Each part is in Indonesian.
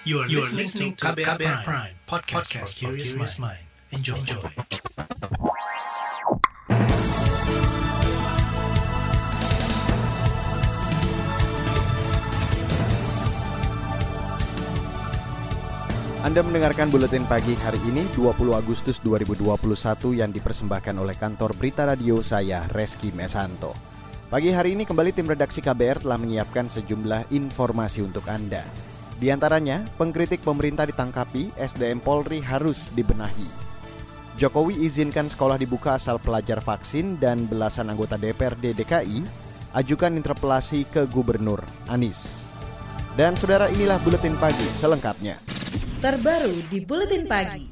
You are, you are listening to KBR, KBR Prime, Prime podcast, podcast for curious mind. Enjoy. Enjoy. Anda mendengarkan buletin pagi hari ini 20 Agustus 2021 yang dipersembahkan oleh kantor Berita Radio saya Reski Mesanto. Pagi hari ini kembali tim redaksi KBR telah menyiapkan sejumlah informasi untuk Anda. Di antaranya, pengkritik pemerintah ditangkapi, SDM Polri harus dibenahi. Jokowi izinkan sekolah dibuka asal pelajar vaksin dan belasan anggota DPRD DKI ajukan interpelasi ke Gubernur Anies. Dan saudara inilah buletin pagi selengkapnya terbaru di Buletin Pagi.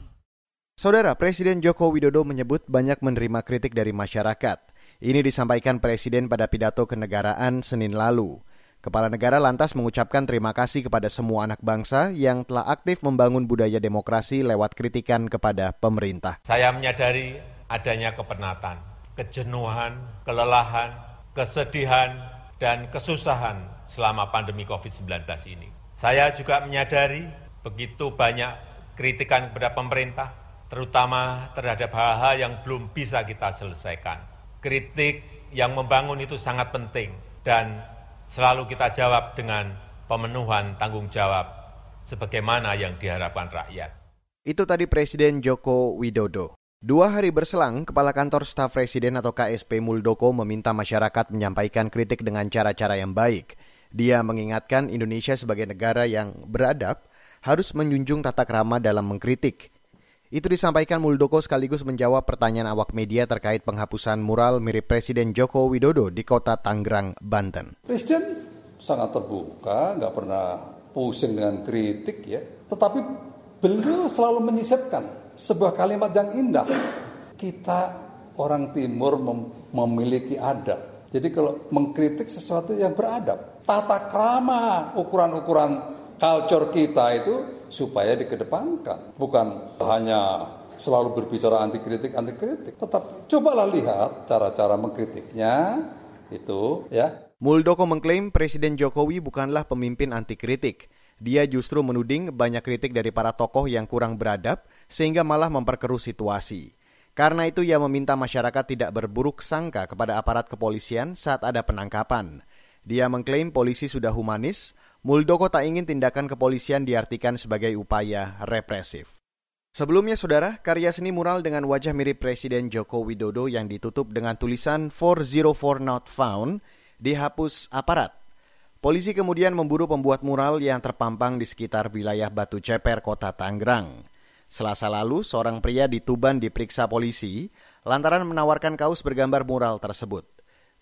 Saudara Presiden Joko Widodo menyebut banyak menerima kritik dari masyarakat. Ini disampaikan Presiden pada pidato kenegaraan Senin lalu. Kepala negara lantas mengucapkan terima kasih kepada semua anak bangsa yang telah aktif membangun budaya demokrasi lewat kritikan kepada pemerintah. Saya menyadari adanya kepenatan, kejenuhan, kelelahan, kesedihan, dan kesusahan selama pandemi COVID-19 ini. Saya juga menyadari begitu banyak kritikan kepada pemerintah, terutama terhadap hal-hal yang belum bisa kita selesaikan. Kritik yang membangun itu sangat penting dan selalu kita jawab dengan pemenuhan tanggung jawab sebagaimana yang diharapkan rakyat. Itu tadi Presiden Joko Widodo. Dua hari berselang, Kepala Kantor Staf Presiden atau KSP Muldoko meminta masyarakat menyampaikan kritik dengan cara-cara yang baik. Dia mengingatkan Indonesia sebagai negara yang beradab harus menjunjung tata krama dalam mengkritik. Itu disampaikan Muldoko sekaligus menjawab pertanyaan awak media terkait penghapusan mural mirip Presiden Joko Widodo di kota Tangerang, Banten. Presiden sangat terbuka, nggak pernah pusing dengan kritik ya. Tetapi beliau selalu menyisipkan sebuah kalimat yang indah. Kita orang timur mem memiliki adab. Jadi kalau mengkritik sesuatu yang beradab, tata krama, ukuran-ukuran culture kita itu supaya dikedepankan. Bukan hanya selalu berbicara anti kritik anti kritik, tetap cobalah lihat cara-cara mengkritiknya itu ya. Muldoko mengklaim Presiden Jokowi bukanlah pemimpin anti kritik. Dia justru menuding banyak kritik dari para tokoh yang kurang beradab sehingga malah memperkeruh situasi. Karena itu ia meminta masyarakat tidak berburuk sangka kepada aparat kepolisian saat ada penangkapan. Dia mengklaim polisi sudah humanis, Muldoko tak ingin tindakan kepolisian diartikan sebagai upaya represif. Sebelumnya, saudara, karya seni mural dengan wajah mirip Presiden Joko Widodo yang ditutup dengan tulisan 404 not found dihapus aparat. Polisi kemudian memburu pembuat mural yang terpampang di sekitar wilayah Batu Ceper, kota Tangerang. Selasa lalu, seorang pria di Tuban diperiksa polisi lantaran menawarkan kaos bergambar mural tersebut.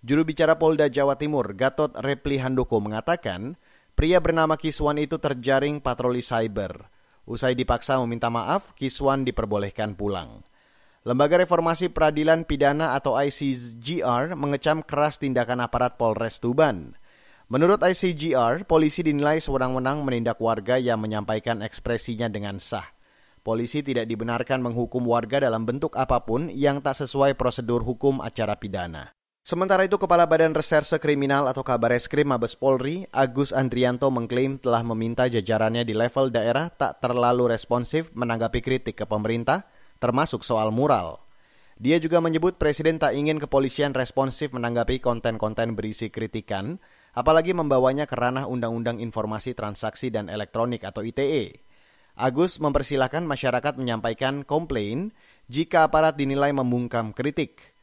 Juru bicara Polda Jawa Timur, Gatot Repli Handoko mengatakan, Pria bernama Kiswan itu terjaring patroli cyber. Usai dipaksa meminta maaf, Kiswan diperbolehkan pulang. Lembaga Reformasi Peradilan Pidana atau ICGR mengecam keras tindakan aparat Polres Tuban. Menurut ICGR, polisi dinilai sewenang-wenang menindak warga yang menyampaikan ekspresinya dengan sah. Polisi tidak dibenarkan menghukum warga dalam bentuk apa pun yang tak sesuai prosedur hukum acara pidana. Sementara itu, Kepala Badan Reserse Kriminal atau Kabar Eskrim Mabes Polri, Agus Andrianto mengklaim telah meminta jajarannya di level daerah tak terlalu responsif menanggapi kritik ke pemerintah, termasuk soal mural. Dia juga menyebut Presiden tak ingin kepolisian responsif menanggapi konten-konten berisi kritikan, apalagi membawanya ke ranah Undang-Undang Informasi Transaksi dan Elektronik atau ITE. Agus mempersilahkan masyarakat menyampaikan komplain jika aparat dinilai membungkam kritik.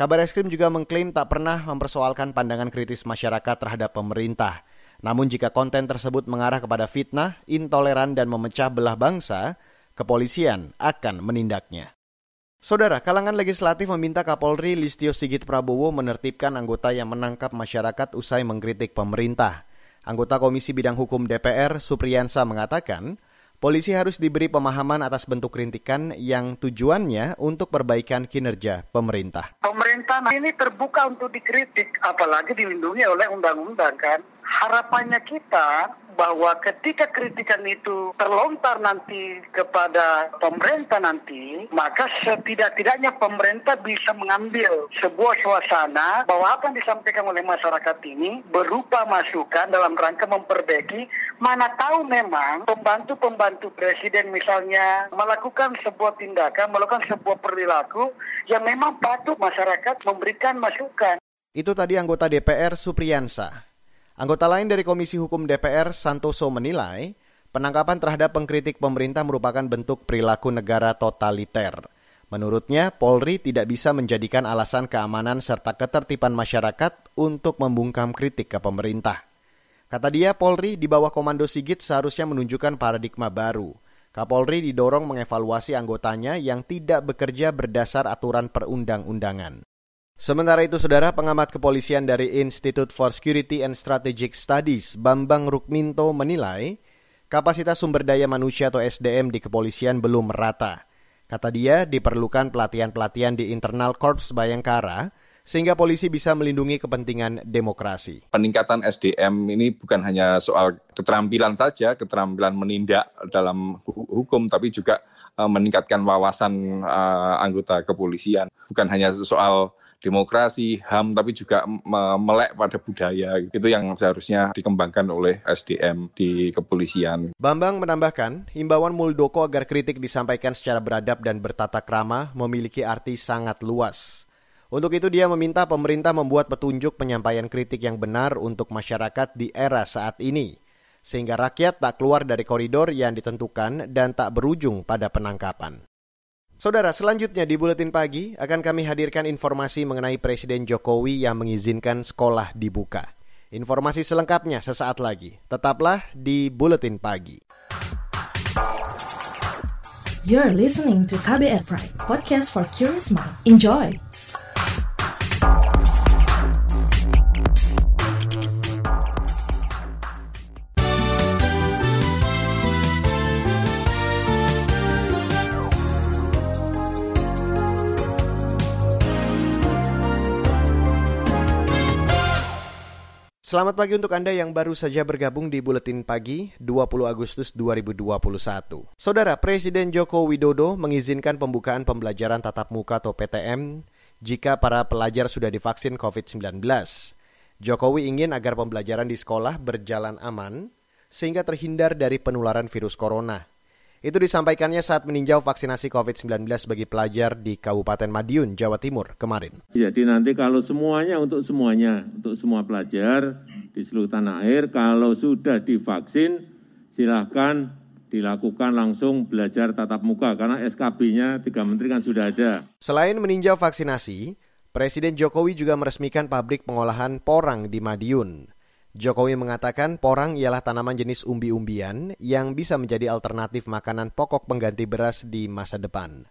Kabar Eskrim juga mengklaim tak pernah mempersoalkan pandangan kritis masyarakat terhadap pemerintah. Namun jika konten tersebut mengarah kepada fitnah, intoleran, dan memecah belah bangsa, kepolisian akan menindaknya. Saudara, kalangan legislatif meminta Kapolri Listio Sigit Prabowo menertibkan anggota yang menangkap masyarakat usai mengkritik pemerintah. Anggota Komisi Bidang Hukum DPR, Supriyansa, mengatakan, Polisi harus diberi pemahaman atas bentuk kritikan yang tujuannya untuk perbaikan kinerja pemerintah. Pemerintah ini terbuka untuk dikritik, apalagi dilindungi oleh undang-undang kan. Harapannya kita bahwa ketika kritikan itu terlontar nanti kepada pemerintah nanti, maka setidak-tidaknya pemerintah bisa mengambil sebuah suasana bahwa apa yang disampaikan oleh masyarakat ini berupa masukan dalam rangka memperbaiki mana tahu memang pembantu-pembantu presiden misalnya melakukan sebuah tindakan, melakukan sebuah perilaku yang memang patut masyarakat memberikan masukan. Itu tadi anggota DPR Supriyansa. Anggota lain dari Komisi Hukum DPR, Santoso, menilai penangkapan terhadap pengkritik pemerintah merupakan bentuk perilaku negara totaliter. Menurutnya, Polri tidak bisa menjadikan alasan keamanan serta ketertiban masyarakat untuk membungkam kritik ke pemerintah. Kata dia, Polri di bawah Komando Sigit seharusnya menunjukkan paradigma baru. Kapolri didorong mengevaluasi anggotanya yang tidak bekerja berdasar aturan perundang-undangan. Sementara itu, saudara pengamat kepolisian dari Institute for Security and Strategic Studies, Bambang Rukminto menilai kapasitas sumber daya manusia atau SDM di kepolisian belum merata. Kata dia, diperlukan pelatihan-pelatihan di internal Korps Bayangkara sehingga polisi bisa melindungi kepentingan demokrasi. Peningkatan SDM ini bukan hanya soal keterampilan saja, keterampilan menindak dalam hukum, tapi juga eh, meningkatkan wawasan uh, anggota kepolisian. Bukan hanya soal demokrasi, HAM, tapi juga melek pada budaya. Itu yang seharusnya dikembangkan oleh SDM di kepolisian. Bambang menambahkan, himbauan Muldoko agar kritik disampaikan secara beradab dan bertata krama memiliki arti sangat luas. Untuk itu dia meminta pemerintah membuat petunjuk penyampaian kritik yang benar untuk masyarakat di era saat ini, sehingga rakyat tak keluar dari koridor yang ditentukan dan tak berujung pada penangkapan. Saudara, selanjutnya di Buletin Pagi akan kami hadirkan informasi mengenai Presiden Jokowi yang mengizinkan sekolah dibuka. Informasi selengkapnya sesaat lagi. Tetaplah di Buletin Pagi. You're listening to KBR Pride, podcast for curious mind. Enjoy! Selamat pagi untuk Anda yang baru saja bergabung di Buletin Pagi 20 Agustus 2021. Saudara Presiden Joko Widodo mengizinkan pembukaan pembelajaran tatap muka atau PTM jika para pelajar sudah divaksin COVID-19. Jokowi ingin agar pembelajaran di sekolah berjalan aman sehingga terhindar dari penularan virus corona. Itu disampaikannya saat meninjau vaksinasi COVID-19 bagi pelajar di Kabupaten Madiun, Jawa Timur kemarin. Jadi nanti kalau semuanya untuk semuanya, untuk semua pelajar di seluruh tanah air, kalau sudah divaksin, silahkan dilakukan langsung belajar tatap muka karena SKB-nya tiga menteri kan sudah ada. Selain meninjau vaksinasi, Presiden Jokowi juga meresmikan pabrik pengolahan porang di Madiun. Jokowi mengatakan porang ialah tanaman jenis umbi-umbian yang bisa menjadi alternatif makanan pokok pengganti beras di masa depan.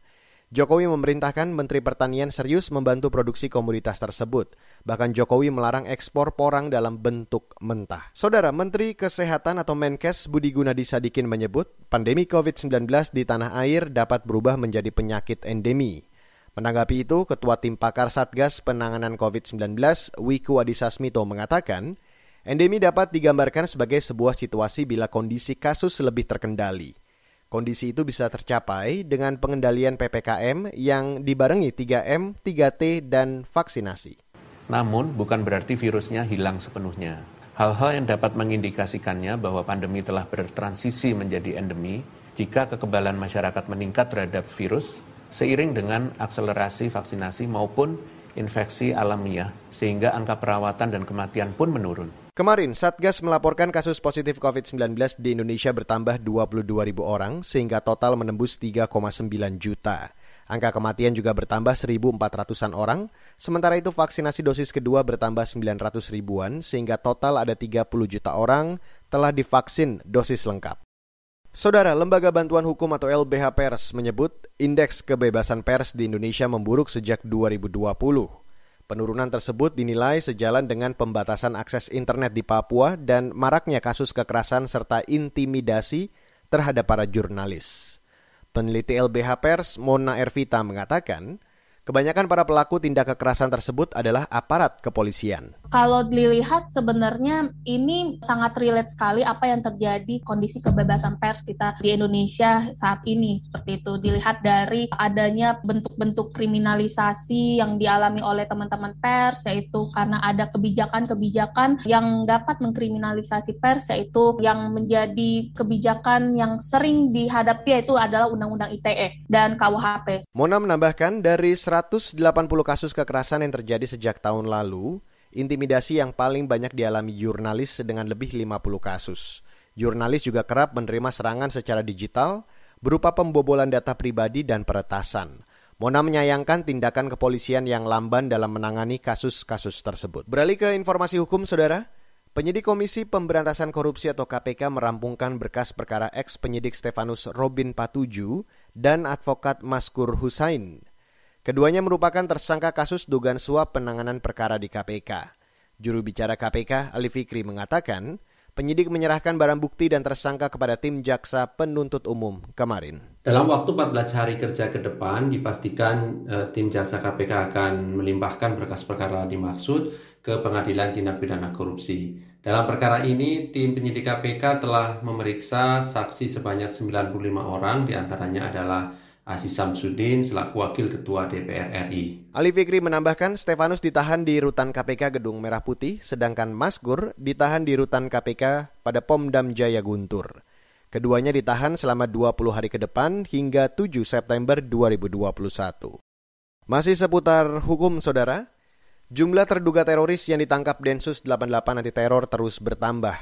Jokowi memerintahkan Menteri Pertanian serius membantu produksi komoditas tersebut. Bahkan Jokowi melarang ekspor porang dalam bentuk mentah. Saudara Menteri Kesehatan atau Menkes Budi Gunadi Sadikin menyebut, pandemi COVID-19 di tanah air dapat berubah menjadi penyakit endemi. Menanggapi itu, Ketua Tim Pakar Satgas Penanganan COVID-19, Wiku Adhisa mengatakan, Endemi dapat digambarkan sebagai sebuah situasi bila kondisi kasus lebih terkendali. Kondisi itu bisa tercapai dengan pengendalian PPKM yang dibarengi 3M, 3T, dan vaksinasi. Namun bukan berarti virusnya hilang sepenuhnya. Hal-hal yang dapat mengindikasikannya bahwa pandemi telah bertransisi menjadi endemi jika kekebalan masyarakat meningkat terhadap virus seiring dengan akselerasi vaksinasi maupun infeksi alamiah sehingga angka perawatan dan kematian pun menurun. Kemarin, Satgas melaporkan kasus positif COVID-19 di Indonesia bertambah 22 ribu orang, sehingga total menembus 3,9 juta. Angka kematian juga bertambah 1.400-an orang, sementara itu vaksinasi dosis kedua bertambah 900 ribuan, sehingga total ada 30 juta orang telah divaksin dosis lengkap. Saudara, Lembaga Bantuan Hukum atau LBH Pers menyebut indeks kebebasan pers di Indonesia memburuk sejak 2020. Penurunan tersebut dinilai sejalan dengan pembatasan akses internet di Papua dan maraknya kasus kekerasan serta intimidasi terhadap para jurnalis. Peneliti LBH Pers Mona Ervita mengatakan, Kebanyakan para pelaku tindak kekerasan tersebut adalah aparat kepolisian. Kalau dilihat sebenarnya ini sangat relate sekali apa yang terjadi kondisi kebebasan pers kita di Indonesia saat ini seperti itu. Dilihat dari adanya bentuk-bentuk kriminalisasi yang dialami oleh teman-teman pers yaitu karena ada kebijakan-kebijakan yang dapat mengkriminalisasi pers yaitu yang menjadi kebijakan yang sering dihadapi yaitu adalah Undang-Undang ITE dan KUHP. Mona menambahkan dari 180 kasus kekerasan yang terjadi sejak tahun lalu, intimidasi yang paling banyak dialami jurnalis dengan lebih 50 kasus. Jurnalis juga kerap menerima serangan secara digital berupa pembobolan data pribadi dan peretasan. Mona menyayangkan tindakan kepolisian yang lamban dalam menangani kasus-kasus tersebut. Beralih ke informasi hukum, Saudara. Penyidik Komisi Pemberantasan Korupsi atau KPK merampungkan berkas perkara ex penyidik Stefanus Robin Patuju dan advokat Maskur Husain. Keduanya merupakan tersangka kasus dugaan suap penanganan perkara di KPK. Juru bicara KPK, Ali Fikri, mengatakan penyidik menyerahkan barang bukti dan tersangka kepada tim jaksa penuntut umum kemarin. Dalam waktu 14 hari kerja ke depan, dipastikan eh, tim jaksa KPK akan melimpahkan berkas perkara dimaksud ke Pengadilan Tindak Pidana Korupsi. Dalam perkara ini, tim penyidik KPK telah memeriksa saksi sebanyak 95 orang, di antaranya adalah Aziz Samsudin selaku Wakil Ketua DPR RI. Ali Fikri menambahkan Stefanus ditahan di rutan KPK Gedung Merah Putih, sedangkan Masgur ditahan di rutan KPK pada Pomdam Jaya Guntur. Keduanya ditahan selama 20 hari ke depan hingga 7 September 2021. Masih seputar hukum, Saudara. Jumlah terduga teroris yang ditangkap Densus 88 anti teror terus bertambah.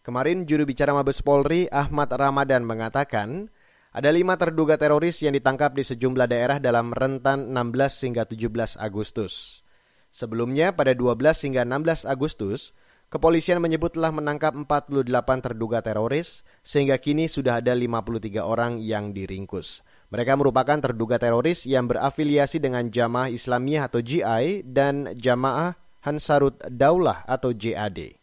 Kemarin juru bicara Mabes Polri Ahmad Ramadan mengatakan, ada lima terduga teroris yang ditangkap di sejumlah daerah dalam rentan 16 hingga 17 Agustus. Sebelumnya pada 12 hingga 16 Agustus, kepolisian menyebut telah menangkap 48 terduga teroris sehingga kini sudah ada 53 orang yang diringkus. Mereka merupakan terduga teroris yang berafiliasi dengan Jamaah Islamiyah atau GI dan Jamaah Hansarut Daulah atau JAD.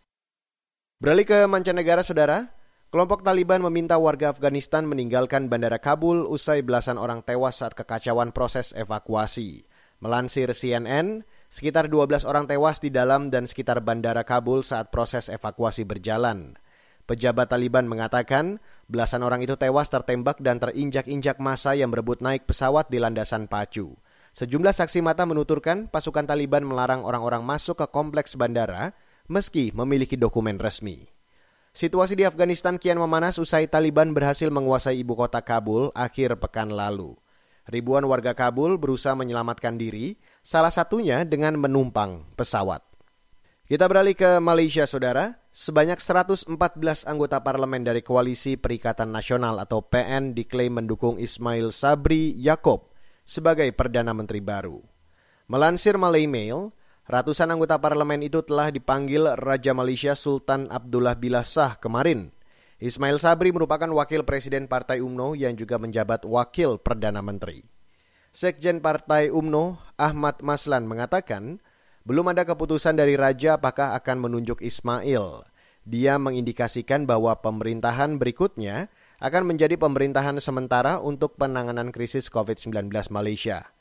Beralih ke mancanegara, saudara. Kelompok Taliban meminta warga Afghanistan meninggalkan bandara Kabul usai belasan orang tewas saat kekacauan proses evakuasi. Melansir CNN, sekitar 12 orang tewas di dalam dan sekitar bandara Kabul saat proses evakuasi berjalan. Pejabat Taliban mengatakan belasan orang itu tewas tertembak dan terinjak-injak masa yang berebut naik pesawat di landasan pacu. Sejumlah saksi mata menuturkan pasukan Taliban melarang orang-orang masuk ke kompleks bandara meski memiliki dokumen resmi. Situasi di Afghanistan kian memanas usai Taliban berhasil menguasai ibu kota Kabul akhir pekan lalu. Ribuan warga Kabul berusaha menyelamatkan diri, salah satunya dengan menumpang pesawat. Kita beralih ke Malaysia, Saudara. Sebanyak 114 anggota parlemen dari Koalisi Perikatan Nasional atau PN diklaim mendukung Ismail Sabri Yaakob sebagai Perdana Menteri baru. Melansir Malay Mail, Ratusan anggota parlemen itu telah dipanggil Raja Malaysia Sultan Abdullah Billah Shah kemarin. Ismail Sabri merupakan wakil presiden Partai UMNO yang juga menjabat wakil Perdana Menteri. Sekjen Partai UMNO Ahmad Maslan mengatakan, belum ada keputusan dari Raja apakah akan menunjuk Ismail. Dia mengindikasikan bahwa pemerintahan berikutnya akan menjadi pemerintahan sementara untuk penanganan krisis COVID-19 Malaysia.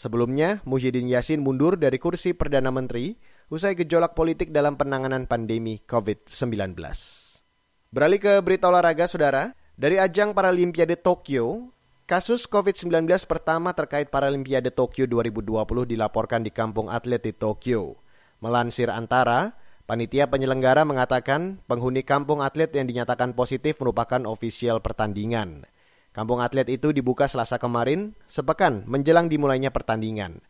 Sebelumnya, Muhyiddin Yassin mundur dari kursi Perdana Menteri usai gejolak politik dalam penanganan pandemi COVID-19. Beralih ke berita olahraga, Saudara. Dari ajang Paralimpiade Tokyo, kasus COVID-19 pertama terkait Paralimpiade Tokyo 2020 dilaporkan di kampung atlet di Tokyo. Melansir Antara, panitia penyelenggara mengatakan penghuni kampung atlet yang dinyatakan positif merupakan ofisial pertandingan. Kampung atlet itu dibuka selasa kemarin, sepekan menjelang dimulainya pertandingan.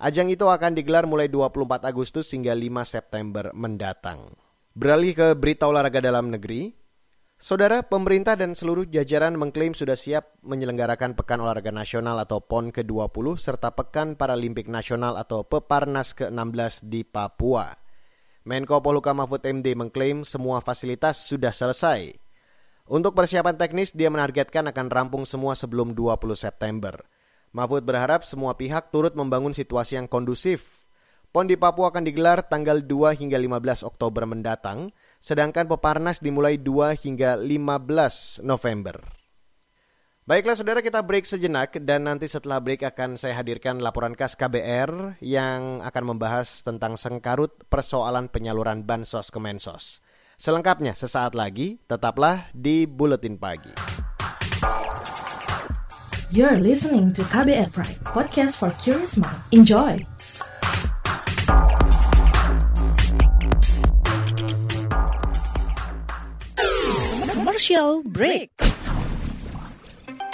Ajang itu akan digelar mulai 24 Agustus hingga 5 September mendatang. Beralih ke berita olahraga dalam negeri, Saudara pemerintah dan seluruh jajaran mengklaim sudah siap menyelenggarakan Pekan Olahraga Nasional atau PON ke-20 serta Pekan Paralimpik Nasional atau Peparnas ke-16 di Papua. Menko Poluka Mahfud MD mengklaim semua fasilitas sudah selesai. Untuk persiapan teknis, dia menargetkan akan rampung semua sebelum 20 September. Mahfud berharap semua pihak turut membangun situasi yang kondusif. PON di Papua akan digelar tanggal 2 hingga 15 Oktober mendatang, sedangkan Peparnas dimulai 2 hingga 15 November. Baiklah saudara kita break sejenak dan nanti setelah break akan saya hadirkan laporan khas KBR yang akan membahas tentang sengkarut persoalan penyaluran bansos Kemensos. Selengkapnya sesaat lagi, tetaplah di Buletin Pagi. You're listening to KBR Pride, podcast for curious mind. Enjoy! Commercial break.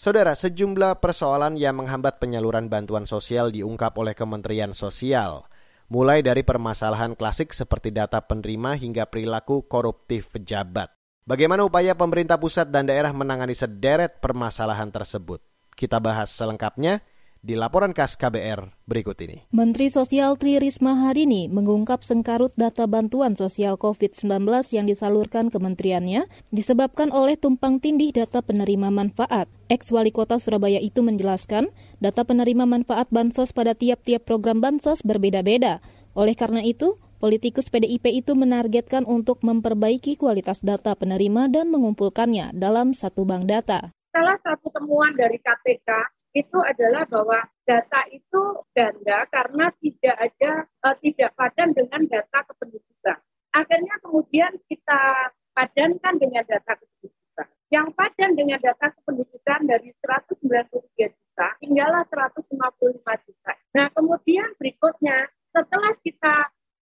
Saudara, sejumlah persoalan yang menghambat penyaluran bantuan sosial diungkap oleh Kementerian Sosial. Mulai dari permasalahan klasik seperti data penerima hingga perilaku koruptif pejabat. Bagaimana upaya pemerintah pusat dan daerah menangani sederet permasalahan tersebut? Kita bahas selengkapnya di laporan khas KBR berikut ini. Menteri Sosial Tri Risma hari ini mengungkap sengkarut data bantuan sosial COVID-19 yang disalurkan kementeriannya disebabkan oleh tumpang tindih data penerima manfaat. Ex-wali kota Surabaya itu menjelaskan, data penerima manfaat bansos pada tiap-tiap program bansos berbeda-beda. Oleh karena itu, politikus PDIP itu menargetkan untuk memperbaiki kualitas data penerima dan mengumpulkannya dalam satu bank data. Salah satu temuan dari KPK itu adalah bahwa data itu ganda karena tidak ada uh, tidak padan dengan data kependudukan. Akhirnya kemudian kita padankan dengan data kependudukan. Yang padan dengan data kependudukan dari 193 juta tinggallah 155 juta. Nah kemudian berikutnya setelah kita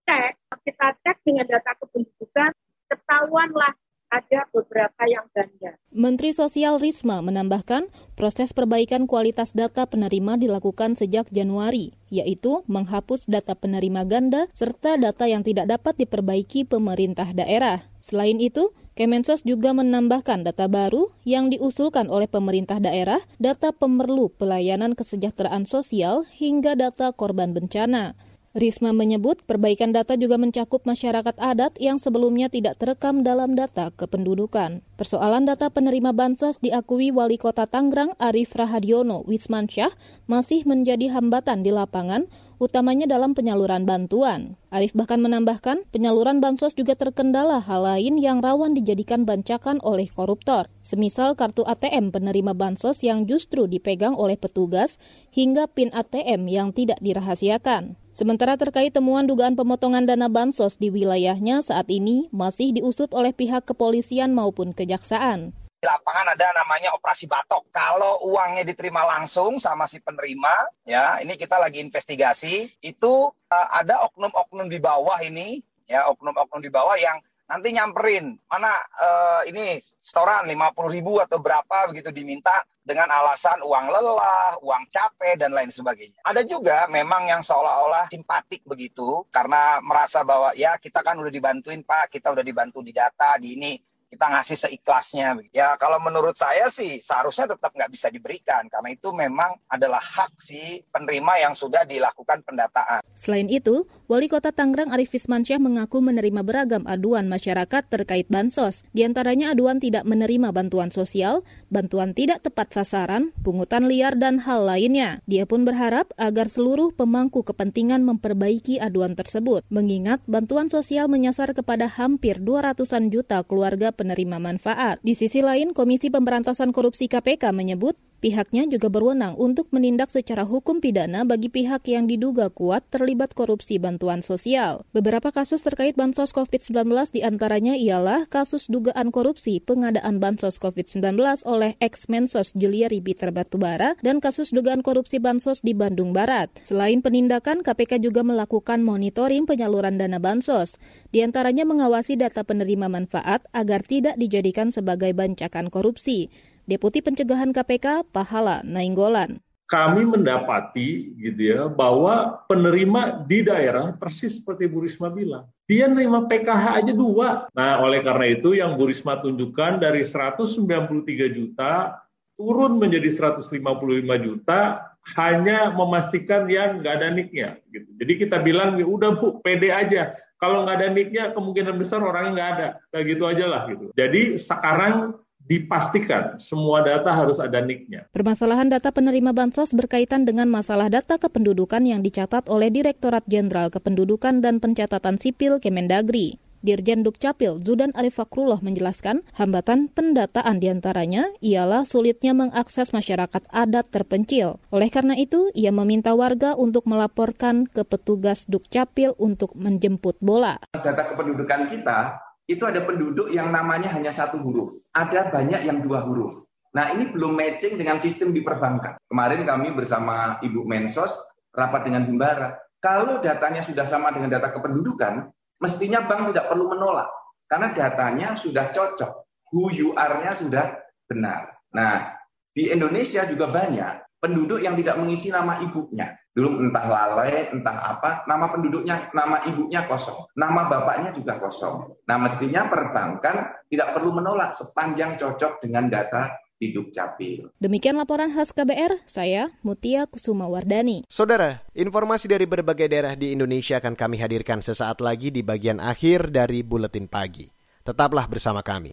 cek, kita cek dengan data kependudukan, ketahuanlah ada beberapa yang ganda. Menteri Sosial Risma menambahkan, proses perbaikan kualitas data penerima dilakukan sejak Januari, yaitu menghapus data penerima ganda serta data yang tidak dapat diperbaiki pemerintah daerah. Selain itu, Kemensos juga menambahkan data baru yang diusulkan oleh pemerintah daerah, data pemerlu pelayanan kesejahteraan sosial hingga data korban bencana. Risma menyebut perbaikan data juga mencakup masyarakat adat yang sebelumnya tidak terekam dalam data kependudukan. Persoalan data penerima bansos diakui Wali Kota Tangerang Arif Rahadiono Wismansyah masih menjadi hambatan di lapangan utamanya dalam penyaluran bantuan. Arif bahkan menambahkan, penyaluran bansos juga terkendala hal lain yang rawan dijadikan bancakan oleh koruptor, semisal kartu ATM penerima bansos yang justru dipegang oleh petugas hingga PIN ATM yang tidak dirahasiakan. Sementara terkait temuan dugaan pemotongan dana bansos di wilayahnya saat ini masih diusut oleh pihak kepolisian maupun kejaksaan. Di lapangan ada namanya operasi batok. Kalau uangnya diterima langsung sama si penerima, ya ini kita lagi investigasi, itu uh, ada oknum-oknum di bawah ini, ya oknum-oknum di bawah yang nanti nyamperin mana uh, ini setoran 50 ribu atau berapa begitu diminta dengan alasan uang lelah, uang capek dan lain sebagainya. Ada juga memang yang seolah-olah simpatik begitu karena merasa bahwa ya kita kan udah dibantuin Pak, kita udah dibantu di data di ini kita ngasih seikhlasnya. Ya kalau menurut saya sih seharusnya tetap nggak bisa diberikan karena itu memang adalah hak si penerima yang sudah dilakukan pendataan. Selain itu, Wali Kota Tangerang Arif Fismansyah mengaku menerima beragam aduan masyarakat terkait bansos. Di antaranya aduan tidak menerima bantuan sosial bantuan tidak tepat sasaran, pungutan liar, dan hal lainnya. Dia pun berharap agar seluruh pemangku kepentingan memperbaiki aduan tersebut, mengingat bantuan sosial menyasar kepada hampir 200-an juta keluarga penerima manfaat. Di sisi lain, Komisi Pemberantasan Korupsi KPK menyebut Pihaknya juga berwenang untuk menindak secara hukum pidana bagi pihak yang diduga kuat terlibat korupsi bantuan sosial. Beberapa kasus terkait bansos COVID-19 di antaranya ialah kasus dugaan korupsi pengadaan bansos COVID-19 oleh ex-Mensos Juliari Biter Batubara dan kasus dugaan korupsi bansos di Bandung Barat. Selain penindakan, KPK juga melakukan monitoring penyaluran dana bansos, di antaranya mengawasi data penerima manfaat agar tidak dijadikan sebagai bancakan korupsi. Deputi Pencegahan KPK Pahala Nainggolan. Kami mendapati gitu ya bahwa penerima di daerah persis seperti Bu Risma bilang. Dia nerima PKH aja dua. Nah, oleh karena itu yang Bu Risma tunjukkan dari 193 juta turun menjadi 155 juta hanya memastikan yang nggak ada niknya. Gitu. Jadi kita bilang ya udah bu pede aja. Kalau nggak ada niknya kemungkinan besar orangnya nggak ada. Kayak gitu aja lah gitu. Jadi sekarang dipastikan semua data harus ada NIK-nya. Permasalahan data penerima bansos berkaitan dengan masalah data kependudukan yang dicatat oleh Direktorat Jenderal Kependudukan dan Pencatatan Sipil Kemendagri. Dirjen Dukcapil Zudan Arif Fakrullah menjelaskan, hambatan pendataan di antaranya ialah sulitnya mengakses masyarakat adat terpencil. Oleh karena itu, ia meminta warga untuk melaporkan ke petugas Dukcapil untuk menjemput bola. Data kependudukan kita itu ada penduduk yang namanya hanya satu huruf. Ada banyak yang dua huruf. Nah ini belum matching dengan sistem di perbankan. Kemarin kami bersama Ibu Mensos rapat dengan Himbara. Kalau datanya sudah sama dengan data kependudukan, mestinya bank tidak perlu menolak. Karena datanya sudah cocok. Who you are-nya sudah benar. Nah, di Indonesia juga banyak penduduk yang tidak mengisi nama ibunya. Dulu entah lalai, entah apa, nama penduduknya, nama ibunya kosong. Nama bapaknya juga kosong. Nah mestinya perbankan tidak perlu menolak sepanjang cocok dengan data di Dukcapil. Demikian laporan khas KBR, saya Mutia Kusuma Wardani. Saudara, informasi dari berbagai daerah di Indonesia akan kami hadirkan sesaat lagi di bagian akhir dari Buletin Pagi. Tetaplah bersama kami.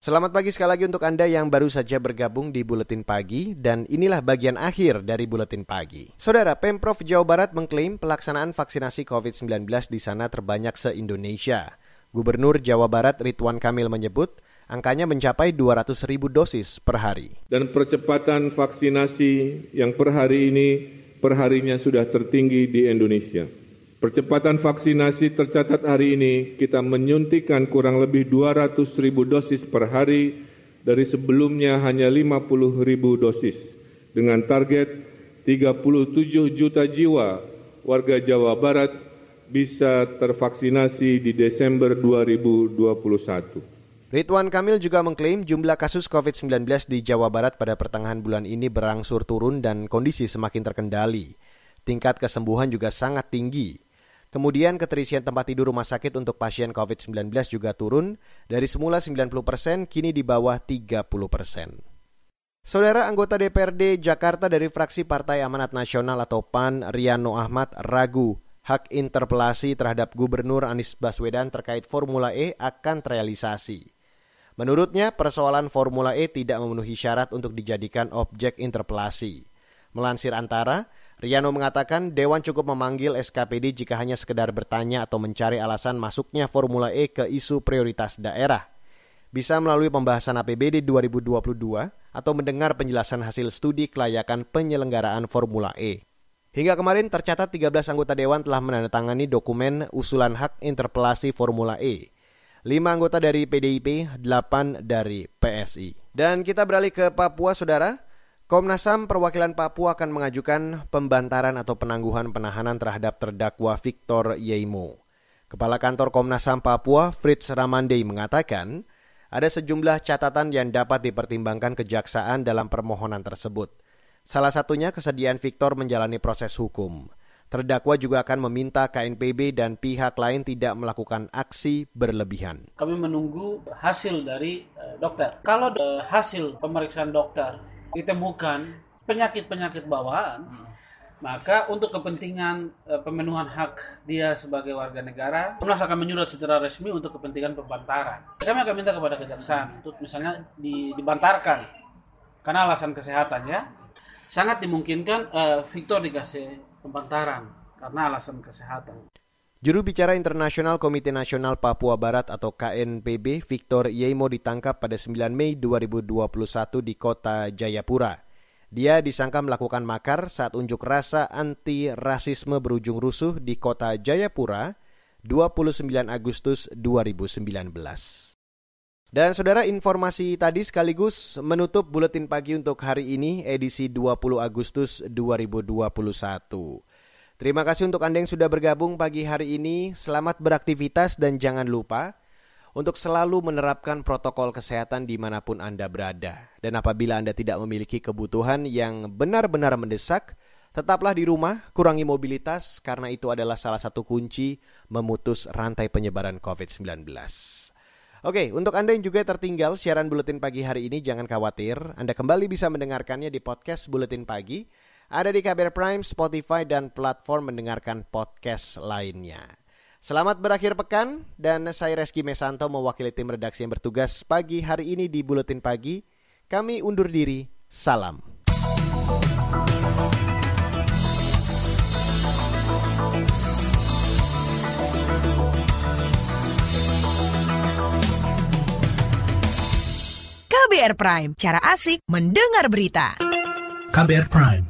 Selamat pagi sekali lagi untuk Anda yang baru saja bergabung di Buletin Pagi dan inilah bagian akhir dari Buletin Pagi. Saudara, Pemprov Jawa Barat mengklaim pelaksanaan vaksinasi COVID-19 di sana terbanyak se-Indonesia. Gubernur Jawa Barat Ridwan Kamil menyebut angkanya mencapai 200 ribu dosis per hari. Dan percepatan vaksinasi yang per hari ini perharinya sudah tertinggi di Indonesia. Percepatan vaksinasi tercatat hari ini kita menyuntikkan kurang lebih 200 ribu dosis per hari dari sebelumnya hanya 50 ribu dosis dengan target 37 juta jiwa warga Jawa Barat bisa tervaksinasi di Desember 2021. Ridwan Kamil juga mengklaim jumlah kasus COVID-19 di Jawa Barat pada pertengahan bulan ini berangsur turun dan kondisi semakin terkendali. Tingkat kesembuhan juga sangat tinggi. Kemudian keterisian tempat tidur rumah sakit untuk pasien COVID-19 juga turun dari semula 90 persen kini di bawah 30 persen. Saudara anggota DPRD Jakarta dari fraksi Partai Amanat Nasional atau PAN, Riano Ahmad, ragu hak interpelasi terhadap Gubernur Anies Baswedan terkait Formula E akan terrealisasi. Menurutnya, persoalan Formula E tidak memenuhi syarat untuk dijadikan objek interpelasi. Melansir antara, Riano mengatakan Dewan cukup memanggil SKPD jika hanya sekedar bertanya atau mencari alasan masuknya Formula E ke isu prioritas daerah. Bisa melalui pembahasan APBD 2022 atau mendengar penjelasan hasil studi kelayakan penyelenggaraan Formula E. Hingga kemarin tercatat 13 anggota Dewan telah menandatangani dokumen usulan hak interpelasi Formula E. 5 anggota dari PDIP, 8 dari PSI. Dan kita beralih ke Papua, Saudara. Komnas HAM perwakilan Papua akan mengajukan pembantaran atau penangguhan penahanan terhadap terdakwa Victor Yeimo. Kepala Kantor Komnas HAM Papua, Fritz Ramandei mengatakan, ada sejumlah catatan yang dapat dipertimbangkan kejaksaan dalam permohonan tersebut. Salah satunya kesediaan Victor menjalani proses hukum. Terdakwa juga akan meminta KNPB dan pihak lain tidak melakukan aksi berlebihan. Kami menunggu hasil dari uh, dokter. Kalau uh, hasil pemeriksaan dokter ditemukan penyakit-penyakit bawaan, maka untuk kepentingan uh, pemenuhan hak dia sebagai warga negara, Komnas akan menyurat secara resmi untuk kepentingan pembantaran. Kami akan minta kepada kejaksaan untuk misalnya di, dibantarkan karena alasan kesehatan ya. Sangat dimungkinkan uh, Victor dikasih pembantaran karena alasan kesehatan. Juru bicara Internasional Komite Nasional Papua Barat atau KNPB Victor Yemo ditangkap pada 9 Mei 2021 di kota Jayapura. Dia disangka melakukan makar saat unjuk rasa anti rasisme berujung rusuh di kota Jayapura 29 Agustus 2019. Dan saudara informasi tadi sekaligus menutup buletin pagi untuk hari ini edisi 20 Agustus 2021. Terima kasih untuk Anda yang sudah bergabung pagi hari ini. Selamat beraktivitas dan jangan lupa untuk selalu menerapkan protokol kesehatan di mana pun Anda berada. Dan apabila Anda tidak memiliki kebutuhan yang benar-benar mendesak, tetaplah di rumah, kurangi mobilitas karena itu adalah salah satu kunci memutus rantai penyebaran COVID-19. Oke, untuk Anda yang juga tertinggal siaran Buletin Pagi hari ini, jangan khawatir. Anda kembali bisa mendengarkannya di podcast Buletin Pagi. Ada di KBR Prime, Spotify, dan platform mendengarkan podcast lainnya. Selamat berakhir pekan, dan saya Reski Mesanto mewakili tim redaksi yang bertugas pagi hari ini di Buletin Pagi. Kami undur diri, salam. KBR Prime, cara asik mendengar berita. KBR Prime,